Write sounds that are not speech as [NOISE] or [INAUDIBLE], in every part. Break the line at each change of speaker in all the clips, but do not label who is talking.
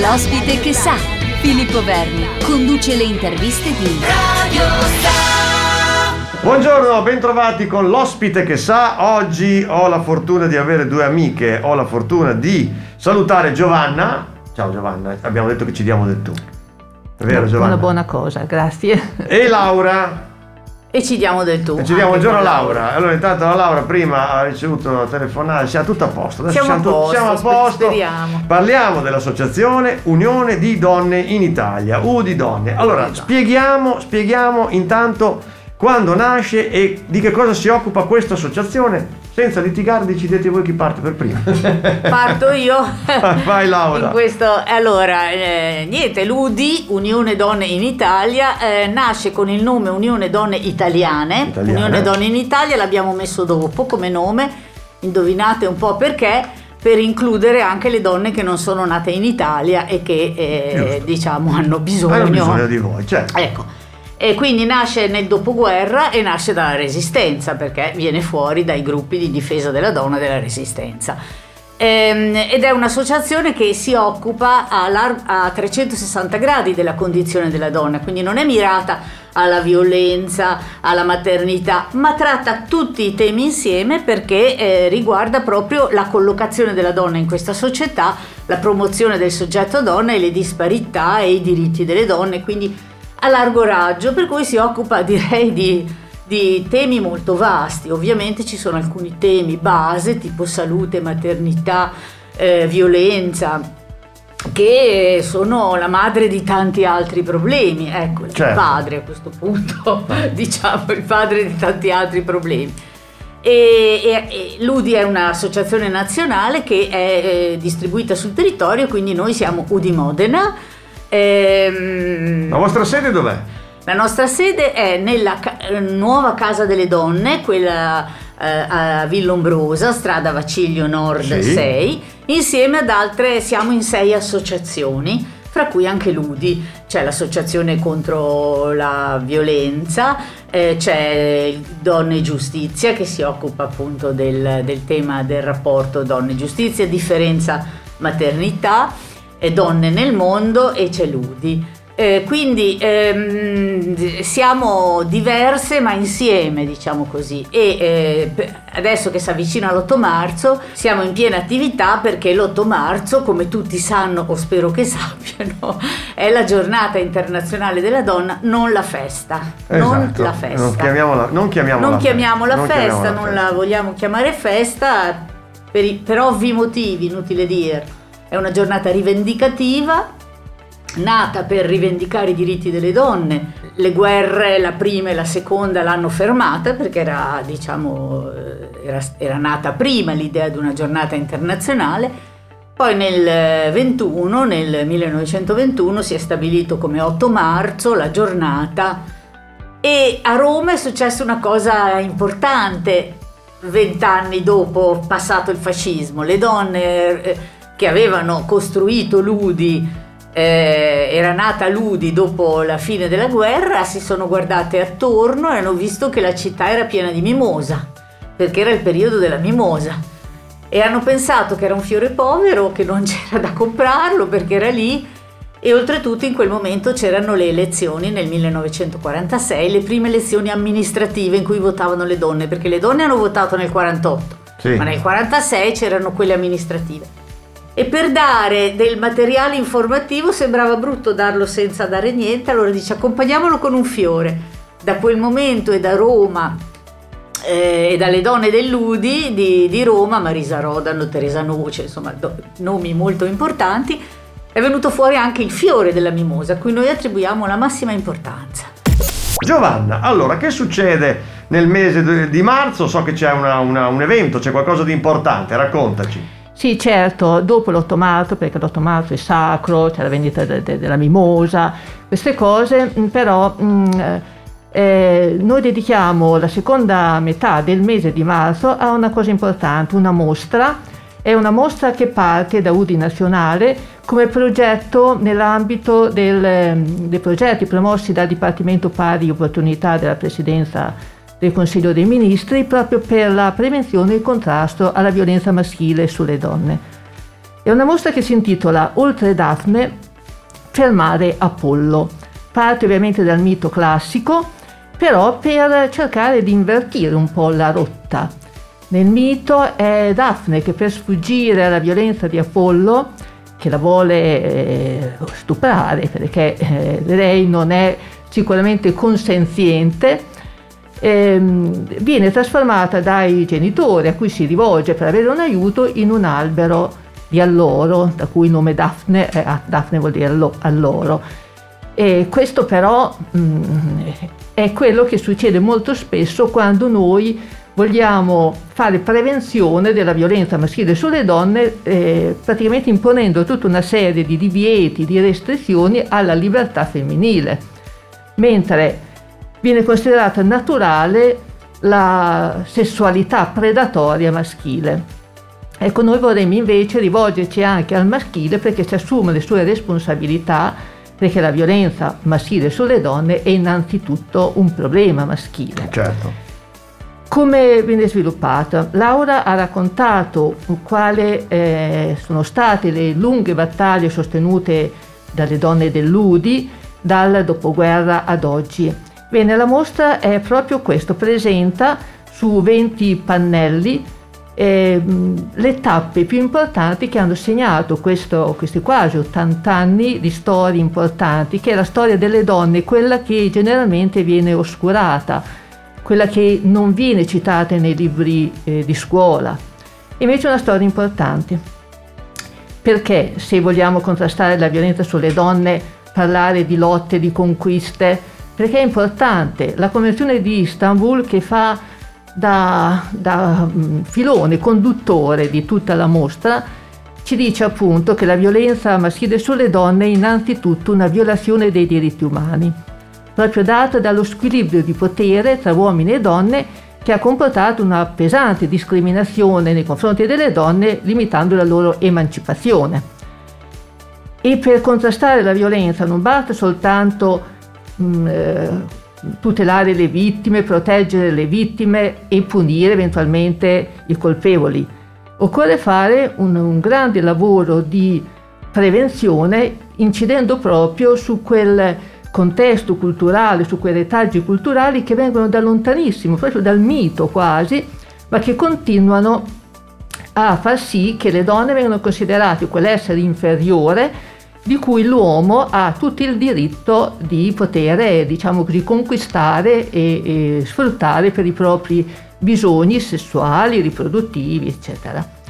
L'ospite che sa. Filippo Verni conduce le interviste di Radio
Star. Buongiorno, bentrovati con l'ospite che sa. Oggi ho la fortuna di avere due amiche. Ho la fortuna di salutare Giovanna. Ciao Giovanna, abbiamo detto che ci diamo del tu. È vero Giovanna?
Una buona cosa, grazie.
E Laura.
E ci diamo del tu.
E ci diamo il giorno a Laura. Allora, intanto la Laura prima ha ricevuto una telefonata, siamo tutto a posto.
Adesso siamo, siamo, a posto, siamo a posto.
Speriamo. Parliamo dell'associazione Unione di Donne in Italia, U di Donne. Allora, spieghiamo, spieghiamo intanto quando nasce e di che cosa si occupa questa associazione senza litigare decidete voi chi parte per prima. [LAUGHS]
Parto io. [LAUGHS]
Vai Laura.
In questo, allora, eh, niente, l'UDI, Unione Donne in Italia, eh, nasce con il nome Unione Donne Italiane. Italiane. Unione Donne in Italia l'abbiamo messo dopo come nome, indovinate un po' perché per includere anche le donne che non sono nate in Italia e che eh, diciamo hanno bisogno,
hanno bisogno di voi. Certo.
Ecco e quindi nasce nel dopoguerra e nasce dalla resistenza perché viene fuori dai gruppi di difesa della donna della resistenza. Ehm, ed è un'associazione che si occupa a 360 gradi della condizione della donna, quindi non è mirata alla violenza, alla maternità, ma tratta tutti i temi insieme perché eh, riguarda proprio la collocazione della donna in questa società, la promozione del soggetto donna e le disparità e i diritti delle donne, quindi a largo raggio, per cui si occupa [LAUGHS] direi di, di temi molto vasti. Ovviamente ci sono alcuni temi base tipo salute, maternità, eh, violenza, che sono la madre di tanti altri problemi, ecco, certo. il padre a questo punto, [LAUGHS] diciamo il padre di tanti altri problemi. E, e, e l'UDI è un'associazione nazionale che è eh, distribuita sul territorio, quindi noi siamo UDI Modena,
Ehm, la vostra sede dov'è?
La nostra sede è nella ca- nuova Casa delle Donne, quella eh, a Villombrosa, strada Vaciglio Nord sì. 6, insieme ad altre, siamo in sei associazioni, fra cui anche l'UDI, c'è l'associazione contro la violenza, eh, c'è Donne e Giustizia che si occupa appunto del, del tema del rapporto donne e giustizia, differenza maternità donne nel mondo e c'è Ludi. Eh, quindi ehm, siamo diverse ma insieme, diciamo così. E eh, adesso che si avvicina l'8 marzo siamo in piena attività perché l'8 marzo, come tutti sanno o spero che [LAUGHS] sappiano, è la giornata internazionale della donna, non la festa.
Esatto.
Non la festa.
Non chiamiamola, non chiamiamola,
non chiamiamola
festa,
festa,
non,
non
festa.
la vogliamo chiamare festa per, per ovvi motivi, inutile dire è una giornata rivendicativa, nata per rivendicare i diritti delle donne. Le guerre, la prima e la seconda, l'hanno fermata perché era, diciamo, eh, era, era nata prima l'idea di una giornata internazionale. Poi nel 21, nel 1921, si è stabilito come 8 marzo la giornata e a Roma è successa una cosa importante vent'anni dopo passato il fascismo. Le donne eh, che avevano costruito Ludi, eh, era nata Ludi dopo la fine della guerra, si sono guardate attorno e hanno visto che la città era piena di mimosa, perché era il periodo della mimosa. E hanno pensato che era un fiore povero, che non [LAUGHS] c'era da comprarlo perché era lì. E oltretutto in quel momento c'erano le elezioni nel 1946, le prime elezioni amministrative in cui votavano le donne, perché le donne hanno votato nel 48, sì. ma nel 46 c'erano quelle amministrative e per dare del materiale informativo sembrava brutto darlo senza dare niente, allora dice accompagniamolo con un fiore. Da quel momento e da Roma eh, e dalle donne dell'Udi di, di, Roma, Marisa Rodano, Teresa Noce, insomma do, nomi molto importanti, è venuto fuori anche il fiore della mimosa, a cui noi attribuiamo la massima importanza.
Giovanna, allora che succede nel mese di marzo? So che c'è una, una, un evento, c'è qualcosa di importante, raccontaci.
Sì, certo, dopo l'8 marzo, perché l'8 marzo è sacro, c'è la vendita de- de- della mimosa, queste cose, mm, però mh, mm, eh, noi dedichiamo la seconda metà del mese di marzo a una cosa importante, una mostra. È una mostra che parte da UDI Nazionale come progetto nell'ambito del, dei progetti promossi dal Dipartimento Pari Opportunità della Presidenza del Consiglio dei Ministri proprio per la prevenzione e il contrasto alla violenza maschile sulle donne. È una mostra che si intitola Oltre Daphne, fermare Apollo. Parte ovviamente dal mito classico, però per cercare di invertire un po' la rotta. Nel mito è Daphne che per sfuggire alla violenza di Apollo, che la vuole eh, stuprare perché eh, lei non è sicuramente consenziente, ehm, viene trasformata dai genitori a cui si rivolge per avere un aiuto in un albero di alloro, da cui il nome Daphne, eh, Daphne vuol dire alloro. E questo però mh, mm, è quello che succede molto spesso quando noi vogliamo fare prevenzione della violenza maschile sulle donne, eh, praticamente imponendo tutta una serie di divieti, di restrizioni alla libertà femminile, mentre viene considerata naturale la sessualità predatoria maschile. Ecco, noi vorremmo invece rivolgerci anche al maschile perché si assume le sue responsabilità, perché la violenza maschile sulle donne è innanzitutto un problema maschile.
Certo.
Come viene sviluppata? Laura ha raccontato quali eh, sono state le lunghe battaglie sostenute dalle donne dell'UDI dal dopoguerra ad oggi Bene, la mostra è proprio questo, presenta su 20 pannelli eh, le tappe più importanti che hanno segnato questo, questi quasi 80 anni di storie importanti, che è la storia delle donne, quella che generalmente viene oscurata, quella che non viene citata nei libri eh, di scuola. Invece è una storia importante, perché se vogliamo contrastare la violenza sulle donne, parlare di lotte, di conquiste, perché è importante. La Convenzione di Istanbul che fa da, da mm, filone conduttore di tutta la mostra ci dice appunto che la violenza maschile sulle donne è innanzitutto una violazione dei diritti umani, proprio data dallo squilibrio di potere tra uomini e donne che ha comportato una pesante discriminazione nei confronti delle donne limitando la loro emancipazione. E per contrastare la violenza non basta soltanto tutelare le vittime, proteggere le vittime e punire eventualmente i colpevoli. Occorre fare un, un grande lavoro di prevenzione incidendo proprio su quel contesto culturale, su quei retaggi culturali che vengono da lontanissimo, proprio dal mito quasi, ma che continuano a far sì che le donne vengano considerate quell'essere inferiore di cui l'uomo ha tutto il diritto di poter, diciamo così, conquistare e, e sfruttare per i propri bisogni sessuali, riproduttivi, eccetera.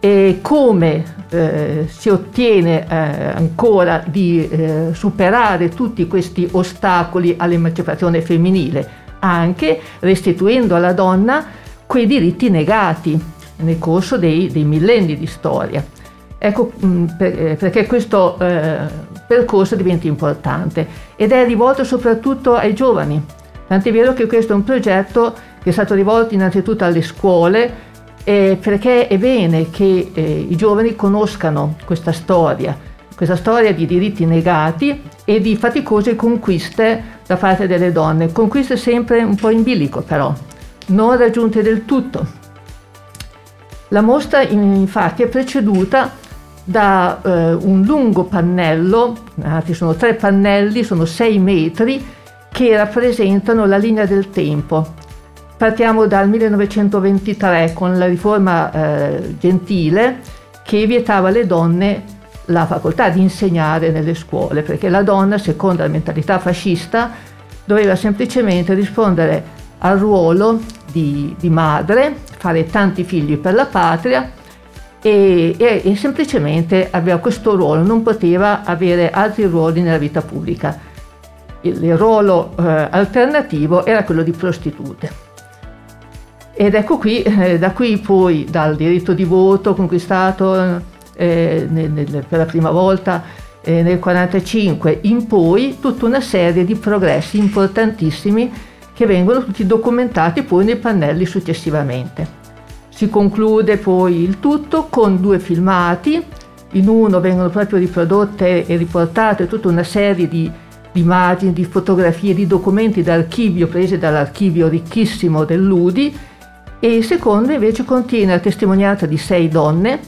E come eh, si ottiene eh, ancora di eh, superare tutti questi ostacoli all'emancipazione femminile? Anche restituendo alla donna quei diritti negati nel corso dei, dei millenni di storia. Ecco mm, eh, perché questo eh, percorso diventa importante ed è rivolto soprattutto ai giovani. Tant'è vero che questo è un progetto che è stato rivolto innanzitutto alle scuole perché è bene che eh, i giovani conoscano questa storia, questa storia di diritti negati e di faticose conquiste da parte delle donne, conquiste sempre un po' in bilico però, non raggiunte del tutto. La mostra infatti è preceduta da eh, un lungo pannello, anzi sono tre pannelli, sono sei metri, che rappresentano la linea del tempo. Partiamo dal 1923 con la riforma eh, gentile che vietava alle donne la facoltà di insegnare nelle scuole, perché la donna, secondo la mentalità fascista, doveva semplicemente rispondere al ruolo di, di madre, fare tanti figli per la patria e, e, e, semplicemente aveva questo ruolo, non poteva avere altri ruoli nella vita pubblica. Il, il ruolo eh, alternativo era quello di prostitute. Ed ecco qui, eh, da qui poi dal diritto di voto conquistato eh, nel, nel, per la prima volta eh, nel 1945 in poi tutta una serie di progressi importantissimi che vengono tutti documentati poi nei pannelli successivamente. Si conclude poi il tutto con due filmati, in uno vengono proprio riprodotte e riportate tutta una serie di, immagini, di fotografie, di documenti d'archivio prese dall'archivio ricchissimo dell'UDI e il secondo invece contiene la testimonianza di sei donne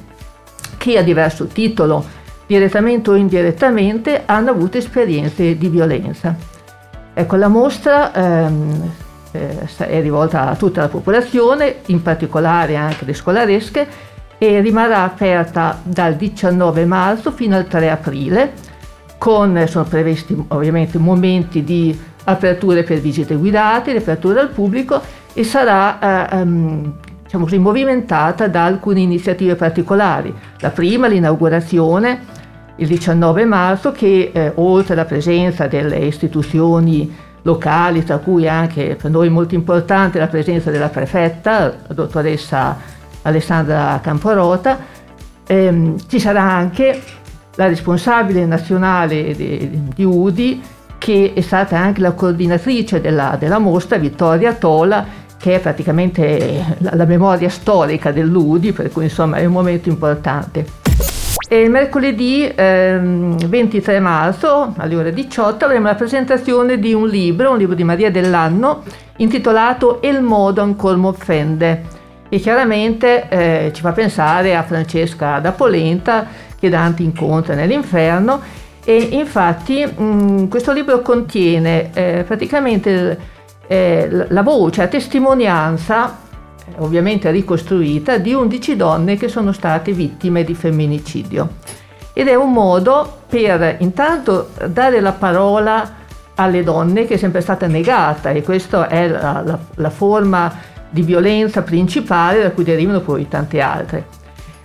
che a diverso titolo, direttamente o indirettamente, hanno avuto esperienze di violenza. Ecco, la mostra ehm, eh, è rivolta a tutta la popolazione, in particolare anche le scolaresche, e rimarrà aperta dal 19 marzo fino al 3 aprile, con, sono previsti ovviamente momenti di aperture per visite guidate, riaperture al pubblico e sarà eh, um, diciamo così, movimentata da alcune iniziative particolari. La prima, l'inaugurazione, il 19 marzo, che eh, oltre alla presenza delle istituzioni locali, tra cui anche per noi molto importante la presenza della prefetta, la dottoressa Alessandra Camporota, ehm, ci sarà anche la responsabile nazionale di, di, UDI, che è stata anche la coordinatrice della, della mostra, Vittoria Tola, che è praticamente la, la memoria storica dell'UDI, per cui insomma è un momento importante. E mercoledì ehm, 23 marzo alle ore 18 avremo la presentazione di un libro, un libro di Maria dell'anno, intitolato Il modo ancora m'offende. E chiaramente eh, ci fa pensare a Francesca da Polenta che Dante incontra nell'inferno e infatti mh, questo libro contiene eh, praticamente eh, la voce, la testimonianza ovviamente ricostruita, di 11 donne che sono state vittime di femminicidio. Ed è un modo per intanto dare la parola alle donne che è sempre stata negata e questa è la, la, la forma di violenza principale da cui derivano poi tante altre.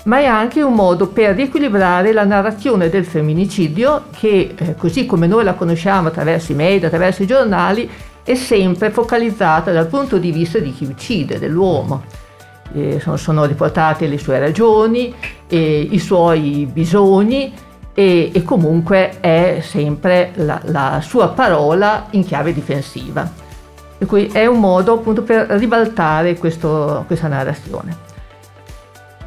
Ma è anche un modo per riequilibrare la narrazione del femminicidio che, eh, così come noi la conosciamo attraverso i media, attraverso i giornali, è sempre focalizzata dal punto di vista di chi uccide, dell'uomo. Eh, sono, sono, riportate le sue ragioni, eh, i suoi bisogni e, e comunque è sempre la, la, sua parola in chiave difensiva. Per cui è un modo appunto per ribaltare questo, questa narrazione.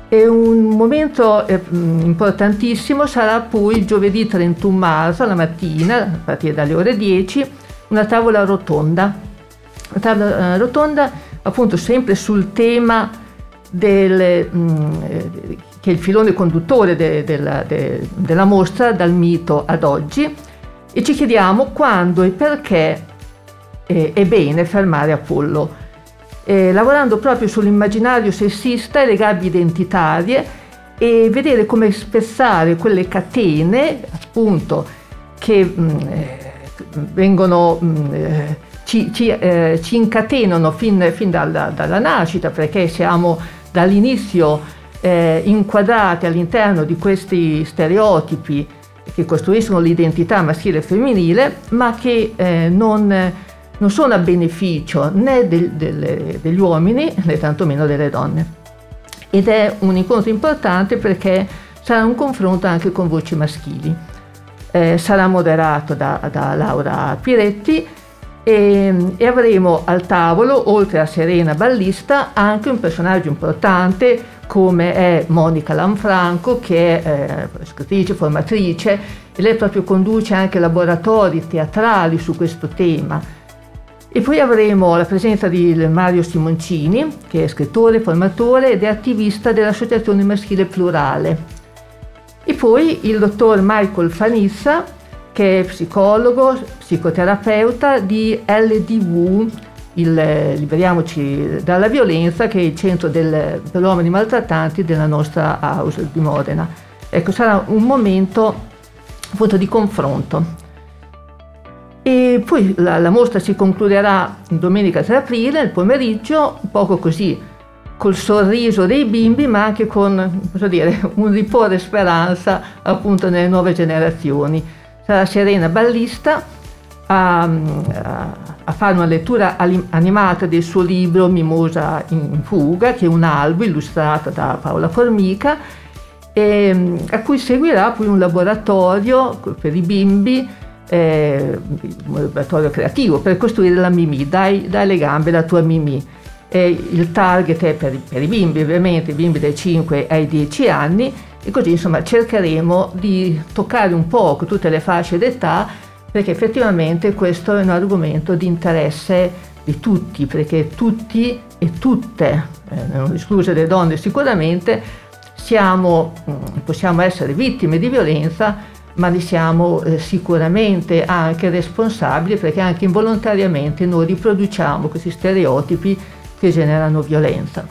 E un momento eh, importantissimo sarà poi giovedì 31 marzo, la mattina, a partire dalle ore 10, una tavola rotonda, una tavola eh, rotonda appunto sempre sul tema del, mm, che è il filone conduttore de, de, de, della mostra dal mito ad oggi. E ci chiediamo quando e perché eh, è bene fermare Apollo, eh, lavorando proprio sull'immaginario sessista e le gabbie identitarie e vedere come spezzare quelle catene appunto che mh, mm, eh, vengono, mm, eh, ci, ci, eh, ci, incatenano fin, fin dalla, dalla, nascita perché siamo dall'inizio eh, inquadrati all'interno di questi stereotipi che costruiscono l'identità maschile e femminile ma che eh, non, non, sono a beneficio né del, delle, degli uomini né tantomeno delle donne. Ed è un incontro importante perché sarà un confronto anche con voci maschili eh, sarà moderato da, da Laura Piretti e, e, avremo al tavolo, oltre a Serena Ballista, anche un personaggio importante come è Monica Lanfranco, che è eh, scrittrice, formatrice, e lei proprio conduce anche laboratori teatrali su questo tema. E poi avremo la presenza di Mario Simoncini, che è scrittore, formatore ed è attivista dell'Associazione Maschile Plurale. E poi il dottor Michael Fanissa, che è psicologo, psicoterapeuta di LDV, il Liberiamoci dalla violenza, che è il centro del, per uomini maltrattanti della nostra house di Modena. Ecco, sarà un momento appunto di confronto. E poi la, la mostra si concluderà domenica 3 aprile, nel pomeriggio, un poco così col sorriso dei bimbi, ma anche con dire, [LAUGHS] un riporre speranza appunto nelle nuove generazioni. Sarà Serena Ballista a, a, a fare una lettura animata del suo libro Mimosa in fuga, che è un albo illustrato da Paola Formica, e, a cui seguirà poi un laboratorio per i bimbi eh, un laboratorio creativo per costruire la Mimì, dai, dai le gambe la tua Mimì. Eh, il target è per, per, i bimbi, ovviamente, i bimbi dai 5 ai 10 anni e così insomma cercheremo di toccare un po' tutte le fasce d'età perché effettivamente questo è un argomento di interesse di tutti, perché tutti e tutte, eh, non escluse le donne sicuramente, siamo, mm, possiamo essere vittime di violenza, ma ne siamo eh, sicuramente anche responsabili perché anche involontariamente noi riproduciamo questi stereotipi che generano violenza.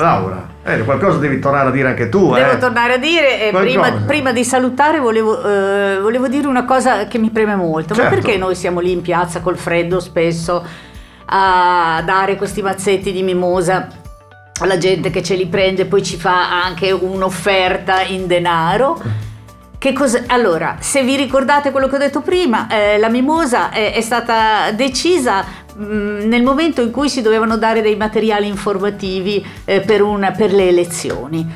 Laura, eh, qualcosa devi tornare a dire anche tu.
Devo
eh.
tornare a dire, eh, prima, prima, di salutare volevo, eh, volevo, dire una cosa che mi preme molto, certo. ma perché noi siamo lì in piazza col freddo spesso a dare questi mazzetti di mimosa alla gente che ce li prende e poi ci fa anche un'offerta in denaro? Che cosa? Allora, se vi ricordate quello che ho detto prima, eh, la mimosa è, è stata decisa nel momento in cui si dovevano dare dei materiali informativi eh, per, una, per le elezioni.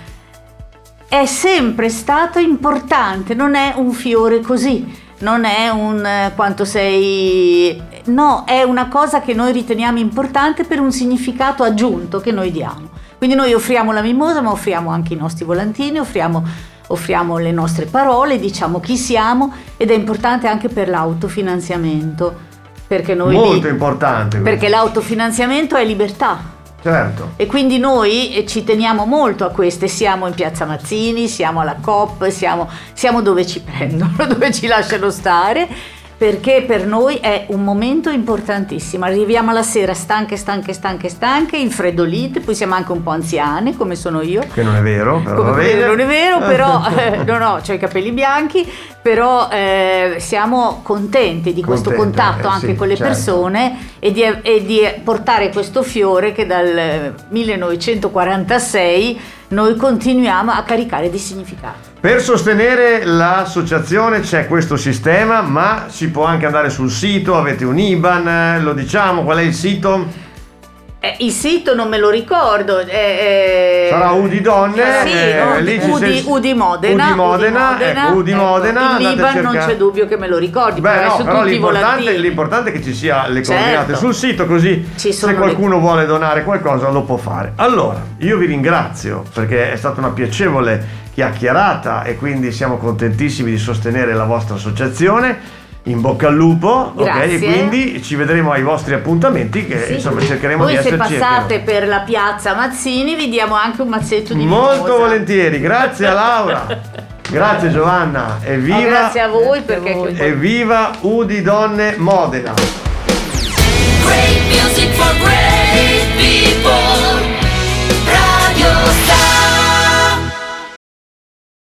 È sempre stato importante, non è un fiore così, non è un eh, quanto sei... No, è una cosa che noi riteniamo importante per un significato aggiunto che noi diamo. Quindi noi offriamo la mimosa, ma offriamo anche i nostri volantini, offriamo, offriamo le nostre parole, diciamo chi siamo ed è importante anche per l'autofinanziamento perché noi
Molto lì, importante.
Perché l'autofinanziamento è libertà.
Certo.
E quindi noi eh, ci teniamo molto a queste, siamo in Piazza Mazzini, siamo alla COP, siamo, siamo dove ci prendono, [LAUGHS] dove ci lasciano stare perché per noi è un momento importantissimo. Arriviamo alla sera stanche, stanche, stanche, stanche, infreddolite, poi siamo anche un po' anziane, come sono io.
Che non è vero, però.
Non è vero, però [LAUGHS] eh, no, no, ho i capelli bianchi, però eh, siamo contenti di questo contatto eh, anche sì, con le certo. persone e di, e di portare questo fiore che dal 1946 noi continuiamo a caricare di significato.
Per sostenere l'associazione c'è questo sistema, ma si può anche andare sul sito, avete un IBAN, lo diciamo, qual è il sito?
Eh, il sito non me lo ricordo. Eh,
eh Sarà Udi Donne.
Sì, eh, lì Udi, sei... Udi Modena.
Udi Modena. Udi Modena. Ecco, Udi Modena
il Liban non c'è dubbio che me lo ricordi.
Beh, no, però l'importante, l'importante, è che ci sia le coordinate certo. sul sito, così se qualcuno le... vuole donare qualcosa lo può fare. Allora, io vi ringrazio perché è stata una piacevole chiacchierata e quindi siamo contentissimi di sostenere la vostra associazione. In bocca al lupo,
Grazie.
ok? E quindi ci vedremo ai vostri appuntamenti che sì. insomma cercheremo
Poi
di esserci.
Poi se passate per la piazza Mazzini vi diamo anche un mazzetto di
Molto
mimosa.
volentieri, grazie a Laura. Grazie Giovanna, evviva! Oh,
grazie a voi perché... Voi.
Evviva Udi Donne Modena!
Great music for great people.